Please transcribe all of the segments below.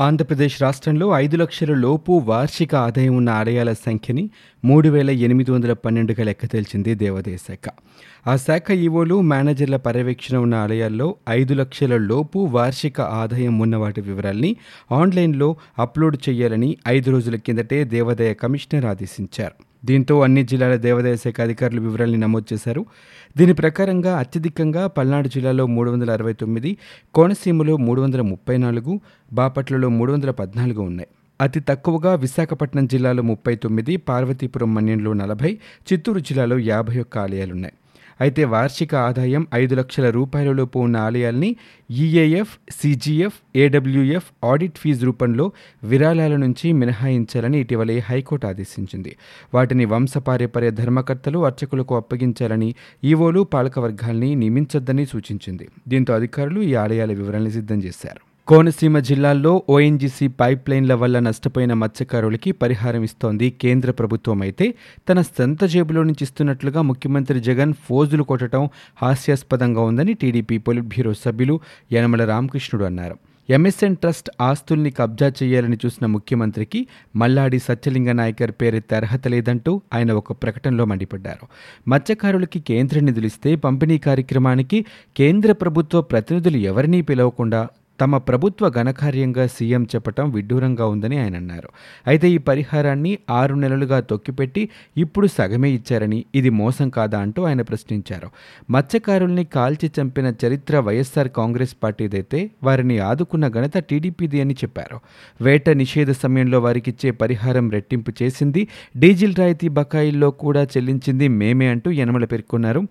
ఆంధ్రప్రదేశ్ రాష్ట్రంలో ఐదు లక్షల లోపు వార్షిక ఆదాయం ఉన్న ఆలయాల సంఖ్యని మూడు వేల ఎనిమిది వందల పన్నెండుగా లెక్క తేల్చింది దేవాదాయ శాఖ. ఆ శాఖ ఈవోలు మేనేజర్ల పర్యవేక్షణ ఉన్న ఆలయాల్లో ఐదు లక్షల లోపు వార్షిక ఆదాయం ఉన్న వాటి వివరాల్ని ఆన్లైన్లో అప్లోడ్ చేయాలని ఐదు రోజుల కిందటే దేవాదాయ కమిషనర్ ఆదేశించారు. దీంతో అన్ని జిల్లాల దేవాదాయ శాఖ అధికారులు వివరాల్ని నమోదు చేశారు. దీని ప్రకారంగా అత్యధికంగా పల్నాడు జిల్లాలో మూడు వందల అరవై తొమ్మిది కోనసీమలో మూడు వందల ముప్పై నాలుగు బాపట్లలో మూడు వందల పద్నాలుగు ఉన్నాయి. అతి తక్కువగా విశాఖపట్నం జిల్లాలో ముప్పై తొమ్మిది పార్వతీపురం మన్యంలో నలభై చిత్తూరు జిల్లాలో యాభై ఒక్క ఆలయాలున్నాయి. అయితే వార్షిక ఆదాయం ఐదు లక్షల రూపాయలలోపు ఉన్న ఆలయాల్ని EAF CGF AWF audit fee రూపంలో విరాళాల నుంచి మినహాయించాలని ఇటీవలే హైకోర్టు ఆదేశించింది. వాటిని వంశపార్యపర్య ధర్మకర్తలు అర్చకులకు అప్పగించాలని ఈవోలు పాలకవర్గాల్ని నియమించొద్దని సూచించింది. దీంతో అధికారులు ఈ ఆలయాల వివరాలను సిద్ధం చేశారు. కోనసీమ జిల్లాల్లో ఓఎన్జీసీ పైప్ లైన్ల వల్ల నష్టపోయిన మత్స్యకారులకి పరిహారం ఇస్తోంది కేంద్ర ప్రభుత్వం అయితే. తన సొంత జేబులో నుంచి ఇస్తున్నట్లుగా ముఖ్యమంత్రి జగన్ ఫోజులు కొట్టడం హాస్యాస్పదంగా ఉందని టీడీపీ పొలిట్ బ్యూరో సభ్యులు యనమల రామకృష్ణుడు అన్నారు. ఎంఎస్ఎన్ ట్రస్ట్ ఆస్తుల్ని కబ్జా చేయాలని చూసిన ముఖ్యమంత్రికి మల్లాడి సత్యలింగ నాయకర్ పేరెత్తే అర్హత లేదంటూ ఆయన ఒక ప్రకటనలో మండిపడ్డారు. మత్స్యకారులకి కేంద్ర నిధులిస్తే పంపిణీ కార్యక్రమానికి కేంద్ర ప్రభుత్వ ప్రతినిధులు ఎవరినీ పిలవకుండా తమ ప్రభుత్వ ఘనకార్యంగా సీఎం చెప్పటం విడ్డూరంగా ఉందని ఆయన అన్నారు. అయితే ఈ పరిహారాన్ని ఆరు నెలలుగా తొక్కిపెట్టి ఇప్పుడు సగమే ఇచ్చారని ఇది మోసం కాదా అంటూ ఆయన ప్రశ్నించారు. మత్స్యకారుల్ని కాల్చి చంపిన చరిత్ర వైఎస్ఆర్ కాంగ్రెస్ పార్టీదైతే వారిని ఆదుకున్న ఘనత టీడీపీది అని చెప్పారు. వేట నిషేధ సమయంలో వారికిచ్చే పరిహారం రెట్టింపు చేసింది డీజిల్ రాయితీ బకాయిల్లో కూడా చెల్లించింది మేమే అంటూ యనమల పేర్కొన్నారు.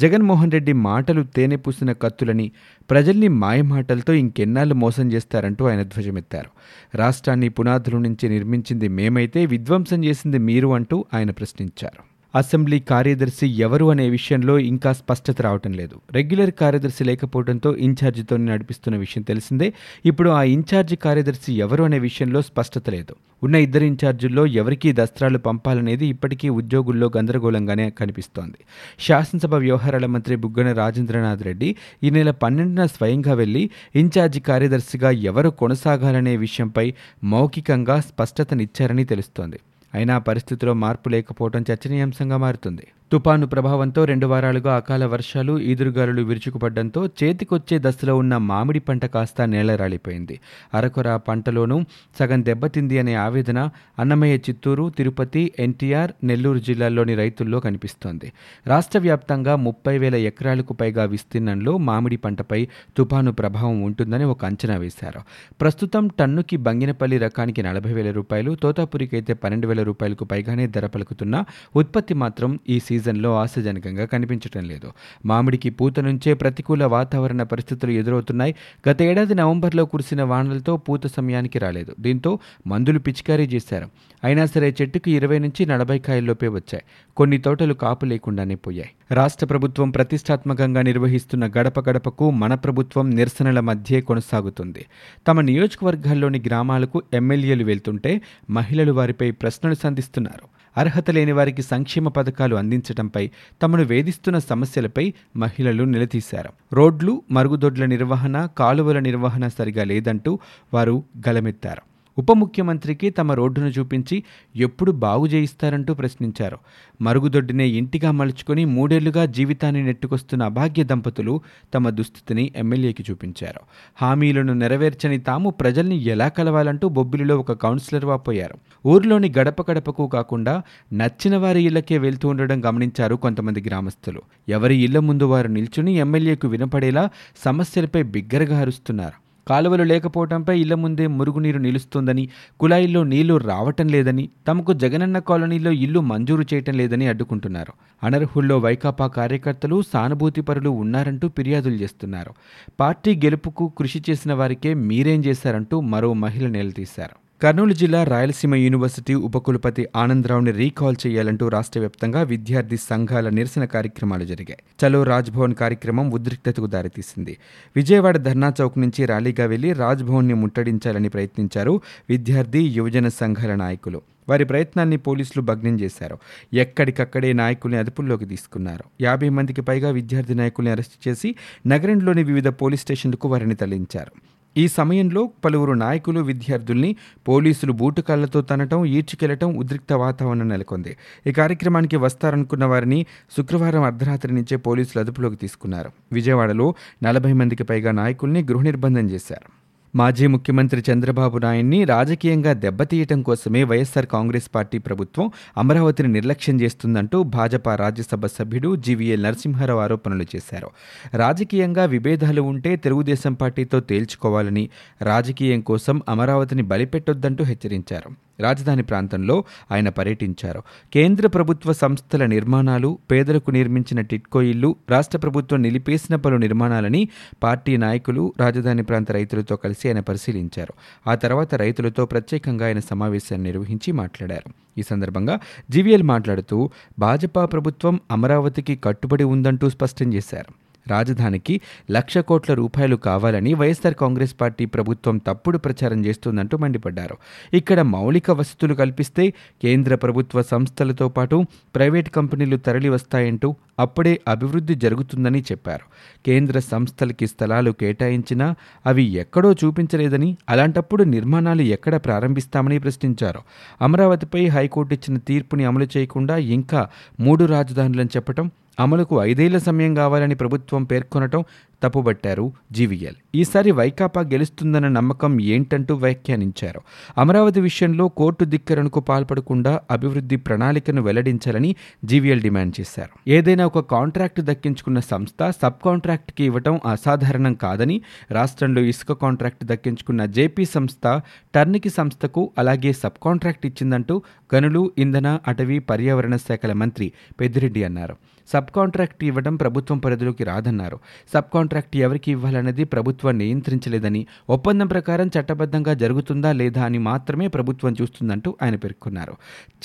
జగన్మోహన్ రెడ్డి మాటలు తేనె పూసిన కత్తులని ప్రజల్ని మాయమాటలతో ఇంకెన్నాళ్ళు మోసం చేస్తారంటూ ఆయన ధ్వజమెత్తారు. రాష్ట్రాన్ని పునాదుల నుంచి నిర్మించింది మేమైతే విధ్వంసం చేసింది మీరు అంటూ ఆయన ప్రశ్నించారు. అసెంబ్లీ కార్యదర్శి ఎవరు అనే విషయంలో ఇంకా స్పష్టత రావటం లేదు. రెగ్యులర్ కార్యదర్శి లేకపోవడంతో ఇన్ఛార్జితో నడిపిస్తున్న విషయం తెలిసిందే. ఇప్పుడు ఆ ఇన్ఛార్జి కార్యదర్శి ఎవరు అనే విషయంలో స్పష్టత లేదు. ఉన్న ఇద్దరు ఇన్ఛార్జీల్లో ఎవరికీ దస్త్రాలు పంపాలనేది ఇప్పటికీ ఉద్యోగుల్లో గందరగోళంగానే కనిపిస్తోంది. శాసనసభ వ్యవహారాల మంత్రి బుగ్గన రాజేంద్రనాథ్ రెడ్డి ఈ నెల పన్నెండున స్వయంగా వెళ్ళి ఇన్ఛార్జి కార్యదర్శిగా ఎవరు కొనసాగాలనే విషయంపై మౌఖికంగా స్పష్టతనిచ్చారని తెలుస్తోంది. అయినా పరిస్థితిలో మార్పు లేకపోవడం చర్చనీయాంశంగా మారుతుంది. తుపాను ప్రభావంతో రెండు వారాలుగా అకాల వర్షాలు ఈదురుగాలులు విరుచుకుపడ్డంతో చేతికొచ్చే దశలో ఉన్న మామిడి పంట కాస్త నేలరాలిపోయింది. అరకొర పంటలోనూ సగం దెబ్బతింది అనే ఆవేదన అన్నమయ్య చిత్తూరు తిరుపతి ఎన్టీఆర్ నెల్లూరు జిల్లాల్లోని రైతుల్లో కనిపిస్తోంది. రాష్ట్ర వ్యాప్తంగా ముప్పై వేల ఎకరాలకు పైగా విస్తీర్ణంలో మామిడి పంటపై తుపాను ప్రభావం ఉంటుందని ఒక అంచనా వేశారు. ప్రస్తుతం టన్నుకి బంగినపల్లి రకానికి నలభై వేల రూపాయలు తోతాపురికి అయితే పన్నెండు వేల రూపాయలకు పైగానే ధర పలుకుతున్న ఉత్పత్తి మాత్రం ఈ సీజన్లో ఆశాజనకంగా కనిపించడం లేదు. మామిడికి పూత నుంచే ప్రతికూల వాతావరణ పరిస్థితులు ఎదురవుతున్నాయి. గత ఏడాది నవంబర్లో కురిసిన వానలతో పూత సమయానికి రాలేదు. దీంతో మందులు పిచికారీ చేశారు. అయినా సరే చెట్టుకు ఇరవై నుంచి నలభై కాయల్లోపే వచ్చాయి. కొన్ని తోటలు కాపు లేకుండానే పోయాయి. రాష్ట్ర ప్రభుత్వం ప్రతిష్టాత్మకంగా నిర్వహిస్తున్న గడప గడపకు మన ప్రభుత్వం నిరసనల మధ్యే కొనసాగుతుంది. తమ నియోజకవర్గాల్లోని గ్రామాలకు ఎమ్మెల్యేలు వెళ్తుంటే మహిళలు వారిపై ప్రశ్నలు సంధిస్తున్నారు. అర్హత లేని వారికి సంక్షేమ పథకాలు అందించడంపై తమను వేధిస్తున్న సమస్యలపై మహిళలు నిలదీశారు. రోడ్లు మరుగుదొడ్ల నిర్వహణ కాలువల నిర్వహణ సరిగా లేదంటూ వారు గలమెత్తారు. ఉప ముఖ్యమంత్రికి తమ రోడ్డును చూపించి ఎప్పుడు బాగు చేయిస్తారంటూ ప్రశ్నించారు. మరుగుదొడ్డినే ఇంటిగా మలుచుకొని మూడేళ్ళుగా జీవితాన్ని నెట్టుకొస్తున్న అభాగ్య దంపతులు తమ దుస్థితిని ఎమ్మెల్యేకి చూపించారు. హామీలను నెరవేర్చని తాము ప్రజల్ని ఎలా కలవాలంటూ బొబ్బిలిలో ఒక కౌన్సిలర్ వాపోయారు. ఊర్లోని గడప గడపకు కాకుండా నచ్చిన వారి ఇళ్ళకే వెళ్తూ ఉండడం గమనించారు కొంతమంది గ్రామస్తులు. ఎవరి ఇళ్ళ ముందు వారు నిల్చుని ఎమ్మెల్యేకు వినపడేలా సమస్యలపై బిగ్గరగా అరుస్తున్నారు. కాలువలు లేకపోవడంపై ఇళ్ళ ముందే మురుగునీరు నిలుస్తుందని కుళాయిల్లో నీళ్ళు రావటం లేదని తమకు జగనన్న కాలనీలో ఇల్లు మంజూరు చేయటం లేదని అడ్డుకుంటున్నారు. అనర్హుల్లో వైకాపా కార్యకర్తలు సానుభూతిపరులు ఉన్నారంటూ ఫిర్యాదులు చేస్తున్నారు. పార్టీ గెలుపుకు కృషి చేసిన వారికే మీరేం చేశారంటూ మరో మహిళ నిలదీశారు. కర్నూలు జిల్లా రాయలసీమ యూనివర్సిటీ ఉపకులపతి ఆనందరావుని రీకాల్ చేయాలంటూ రాష్ట్ర వ్యాప్తంగా విద్యార్థి సంఘాల నిరసన కార్యక్రమాలు జరిగాయి. చలో రాజ్భవన్ కార్యక్రమం ఉద్రిక్తతకు దారితీసింది. విజయవాడ ధర్నా చౌక్ నుంచి ర్యాలీగా వెళ్ళి రాజ్భవన్ని ముట్టడించాలని ప్రయత్నించారు విద్యార్థి యువజన సంఘాల నాయకులు. వారి ప్రయత్నాన్ని పోలీసులు భగ్నం చేశారు. ఎక్కడికక్కడే నాయకుల్ని అదుపుల్లోకి తీసుకున్నారు. యాభై మందికి పైగా విద్యార్థి నాయకుల్ని అరెస్టు చేసి నగరంలోని వివిధ పోలీస్ స్టేషన్లకు వారిని తరలించారు. ఈ సమయంలో పలువురు నాయకులు విద్యార్థుల్ని పోలీసులు బూటుకాళ్ళతో తనటం ఈడ్చుకెళ్ళటం ఉద్రిక్త వాతావరణం నెలకొంది. ఈ కార్యక్రమానికి వస్తారనుకున్న వారిని శుక్రవారం అర్ధరాత్రి నుంచే పోలీసులు అదుపులోకి తీసుకున్నారు. విజయవాడలో నలభై మందికి పైగా నాయకుల్ని గృహ నిర్బంధం చేశారు. మాజీ ముఖ్యమంత్రి చంద్రబాబు నాయుడిని రాజకీయంగా దెబ్బతీయటం కోసమే వైఎస్సార్ కాంగ్రెస్ పార్టీ ప్రభుత్వం అమరావతిని నిర్లక్ష్యం చేస్తుందంటూ భాజపా రాజ్యసభ సభ్యుడు జీవీఎల్ నరసింహారావు ఆరోపణలు చేశారు. రాజకీయంగా విభేదాలు ఉంటే తెలుగుదేశం పార్టీతో తేల్చుకోవాలని రాజకీయం కోసం అమరావతిని బలిపెట్టొద్దంటూ హెచ్చరించారు. రాజధాని ప్రాంతంలో ఆయన పర్యటించారు. కేంద్ర ప్రభుత్వ సంస్థల నిర్మాణాలు పేదలకు నిర్మించిన టిట్కో ఇల్లు రాష్ట్ర ప్రభుత్వం నిలిపేసిన పలు నిర్మాణాలని పార్టీ నాయకులు రాజధాని ప్రాంత రైతులతో కలిసి ఆయన పరిశీలించారు. ఆ తర్వాత రైతులతో ప్రత్యేకంగా ఆయన సమావేశాన్ని నిర్వహించి మాట్లాడారు. ఈ సందర్భంగా జీవీఎల్ మాట్లాడుతూ భాజపా ప్రభుత్వం అమరావతికి కట్టుబడి ఉందంటూ స్పష్టం చేశారు. రాజధానికి లక్ష కోట్ల రూపాయలు కావాలని వైఎస్ఆర్ కాంగ్రెస్ పార్టీ ప్రభుత్వం తప్పుడు ప్రచారం చేస్తుందంటూ మండిపడ్డారు. ఇక్కడ మౌలిక వసతులు కల్పిస్తే కేంద్ర ప్రభుత్వ సంస్థలతో పాటు ప్రైవేట్ కంపెనీలు తరలి వస్తాయంటూ అప్పుడే అభివృద్ధి జరుగుతుందని చెప్పారు. కేంద్ర సంస్థలకి స్థలాలు కేటాయించినా అవి ఎక్కడో చూపించలేదని అలాంటప్పుడు నిర్మాణాలు ఎక్కడ ప్రారంభిస్తామని ప్రశ్నించారు. అమరావతిపై హైకోర్టు ఇచ్చిన తీర్పుని అమలు చేయకుండా ఇంకా మూడు రాజధానులను చెప్పటం అమలుకు ఐదేళ్ళ సమయం కావాలని ప్రభుత్వం పేర్కొనటం తప్పుబట్టారు జీవీఎల్. ఈసారి వైకాపా గెలుస్తుందన్న నమ్మకం ఏంటంటూ వ్యాఖ్యానించారు. అమరావతి విషయంలో కోర్టు ధిక్కరణకు పాల్పడకుండా అభివృద్ధి ప్రణాళికను వెల్లడించాలని జీవీఎల్ డిమాండ్ చేశారు. ఏదైనా ఒక కాంట్రాక్ట్ దక్కించుకున్న సంస్థ సబ్ కాంట్రాక్ట్కి ఇవ్వటం అసాధారణం కాదని రాష్ట్రంలో ఇసుక కాంట్రాక్ట్ దక్కించుకున్న జేపీ సంస్థ టర్నికి సంస్థకు అలాగే సబ్ కాంట్రాక్ట్ ఇచ్చిందంటూ గనులు ఇంధన అటవీ పర్యావరణ శాఖల మంత్రి పెద్దిరెడ్డి అన్నారు. సబ్ కాంట్రాక్ట్ ఇవ్వడం ప్రభుత్వం పరిధిలోకి రాదన్నారు. సబ్ కాంట్రాక్ట్ ఎవరికి ఇవ్వాలన్నది ప్రభుత్వం నియంత్రించలేదని ఒప్పందం ప్రకారం చట్టబద్ధంగా జరుగుతుందా లేదా అని మాత్రమే ప్రభుత్వం చూస్తుందంటూ ఆయన పేర్కొన్నారు.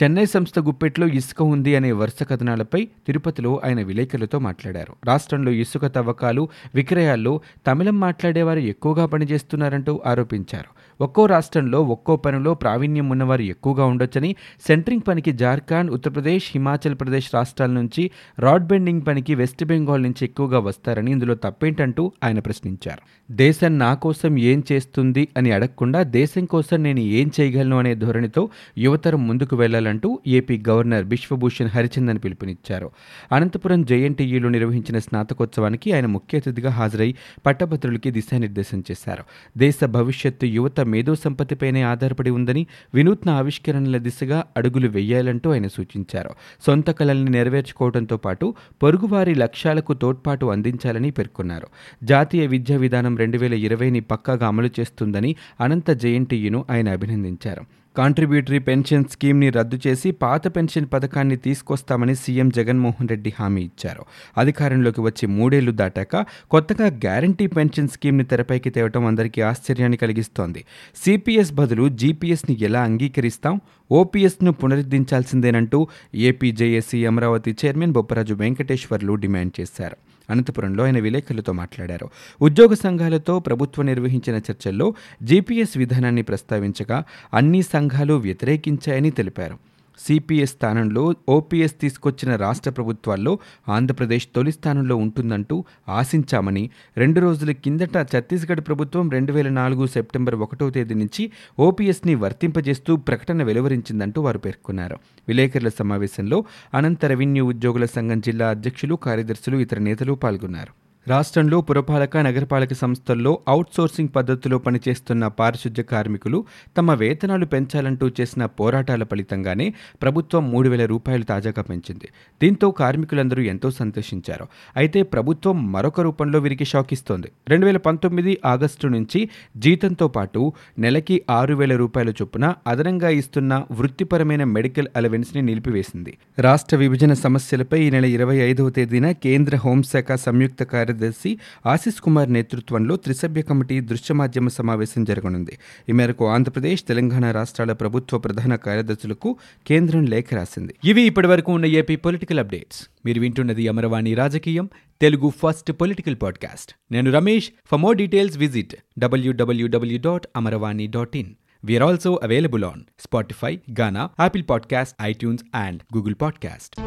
చెన్నై సంస్థ గుప్పెట్లో ఇసుక ఉంది అనే వరుస కథనాలపై తిరుపతిలో ఆయన విలేకరులతో మాట్లాడారు. రాష్ట్రంలో ఇసుక తవ్వకాలు విక్రయాల్లో తమిళం మాట్లాడేవారు ఎక్కువగా పనిచేస్తున్నారంటూ ఆరోపించారు. ఒక్కో రాష్ట్రంలో ఒక్కో పనిలో ప్రావీణ్యం ఉన్నవారు ఎక్కువగా ఉండొచ్చని సెంట్రింగ్ పనికి జార్ఖండ్ ఉత్తరప్రదేశ్ హిమాచల్ ప్రదేశ్ రాష్ట్రాల నుంచి రాడ్ బెండింగ్ పనికి వెస్ట్ బెంగాల్ నుంచి ఎక్కువగా వస్తారని ఇందులో తప్పేంటంటూ ఆయన ప్రశ్నించారు. దేశం నా కోసం ఏం చేస్తుంది అని అడగకుండా దేశం కోసం నేను ఏం చేయగలను అనే ధోరణితో యువతరం ముందుకు వెళ్ళాలంటూ ఏపీ గవర్నర్ బిశ్వభూషణ్ హరిచందన్ పిలుపునిచ్చారు. అనంతపురం జేఎన్టీయూలో నిర్వహించిన స్నాతకోత్సవానికి ఆయన ముఖ్య అతిథిగా హాజరై పట్టభద్రులకి దిశానిర్దేశం చేశారు. దేశ భవిష్యత్తు యువత మేధో సంపత్తిపైనే ఆధారపడి ఉందని వినూత్న ఆవిష్కరణల దిశగా అడుగులు వేయాలంటూ ఆయన సూచించారు. సొంత కళల్ని నెరవేర్చుకోవడంతో పాటు పొరుగువారి లక్ష్యాలకు తోడ్పాటు అందించాలని పేర్కొన్నారు. జాతీయ విద్యా విధానం రెండు వేల ఇరవైని పక్కాగా అమలు చేస్తుందని అనంత జేఎన్టీయూను ఆయన అభినందించారు. కాంట్రిబ్యూటరీ పెన్షన్ స్కీమ్ని రద్దు చేసి పాత పెన్షన్ పథకాన్ని తీసుకొస్తామని సీఎం జగన్మోహన్ రెడ్డి హామీ ఇచ్చారు. అధికారంలోకి వచ్చి మూడేళ్ళు దాటాక కొత్తగా గ్యారంటీ పెన్షన్ స్కీమ్ని తెరపైకి తేవటం అందరికీ ఆశ్చర్యాన్ని కలిగిస్తోంది. సిపిఎస్ బదులు జీపీఎస్ని ఎలా అంగీకరిస్తాం? ఓపీఎస్ను పునరుద్ధరించాల్సిందేనంటూ APJAC Amaravati chairman Bopparaju Venkateswarlu demand చేశారు. అనంతపురంలో ఆయన విలేకరులతో మాట్లాడారు. ఉద్యోగ సంఘాలతో ప్రభుత్వం నిర్వహించిన చర్చల్లో జీపీఎస్ విధానాన్ని ప్రస్తావించగా అన్ని సంఘాలు వ్యతిరేకించాయని తెలిపారు. సిపిఎస్ స్థానంలో ఓపీఎస్ తీసుకొచ్చిన రాష్ట్ర ప్రభుత్వాల్లో ఆంధ్రప్రదేశ్ తొలి స్థానంలో ఉంటుందంటూ ఆశించామని రెండు రోజుల కిందట ఛత్తీస్గఢ్ ప్రభుత్వం రెండు వేల నాలుగు సెప్టెంబర్ ఒకటో తేదీ నుంచి ఓపీఎస్ని వర్తింపజేస్తూ ప్రకటన వెలువరించిందంటూ వారు పేర్కొన్నారు. విలేకరుల సమావేశంలో అనంత రెవెన్యూ ఉద్యోగుల సంఘం జిల్లా అధ్యక్షులు కార్యదర్శులు ఇతర నేతలు పాల్గొన్నారు. రాష్ట్రంలో పురపాలక నగరపాలక సంస్థల్లో అవుట్సోర్సింగ్ పద్ధతిలో పనిచేస్తున్న పారిశుద్ధ్య కార్మికులు తమ వేతనాలు పెంచాలంటూ చేసిన పోరాటాల ఫలితంగానే ప్రభుత్వం మూడు వేల రూపాయలు తాజాగా పెంచింది. దీంతో కార్మికులందరూ ఎంతో సంతోషించారు. అయితే ప్రభుత్వం మరొక రూపంలో వీరికి షాక్ ఇస్తోంది రెండు వేల పంతొమ్మిది ఆగస్టు నుంచి జీతంతో పాటు నెలకి ఆరు వేల రూపాయల చొప్పున అదనంగా ఇస్తున్న వృత్తిపరమైన మెడికల్ అలవెన్స్ని నిలిపివేసింది. రాష్ట్ర విభజన సమస్యలపై ఈ నెల ఇరవై ఐదవ తేదీన కేంద్ర హోంశాఖ సంయుక్త కార్య కార్యదర్శి ఆశీస్ కుమార్ నేతృత్వంలో త్రిసభ్య కమిటీ దృశ్య మాధ్యమ సమావేశం జరగనుంది. ఈ మేరకు ఆంధ్రప్రదేశ్ తెలంగాణ రాష్ట్రాల ప్రభుత్వ ప్రధాన కార్యదర్శులకు కేంద్రం లేఖ రాసింది. ఇవి ఇప్పటివరకు ఉన్న ఏపీ పొలిటికల్ అప్డేట్స్. మీరు వింటున్నది అమరవాణి రాజకీయం తెలుగు ఫస్ట్ పొలిటికల్ పాడ్కాస్ట్. నేను Ramesh. For more details visit WWW dot Amaravani dot in We also available on Spotify Gaana Ghana, podcast Podcast, iTunes, and Google Podcast.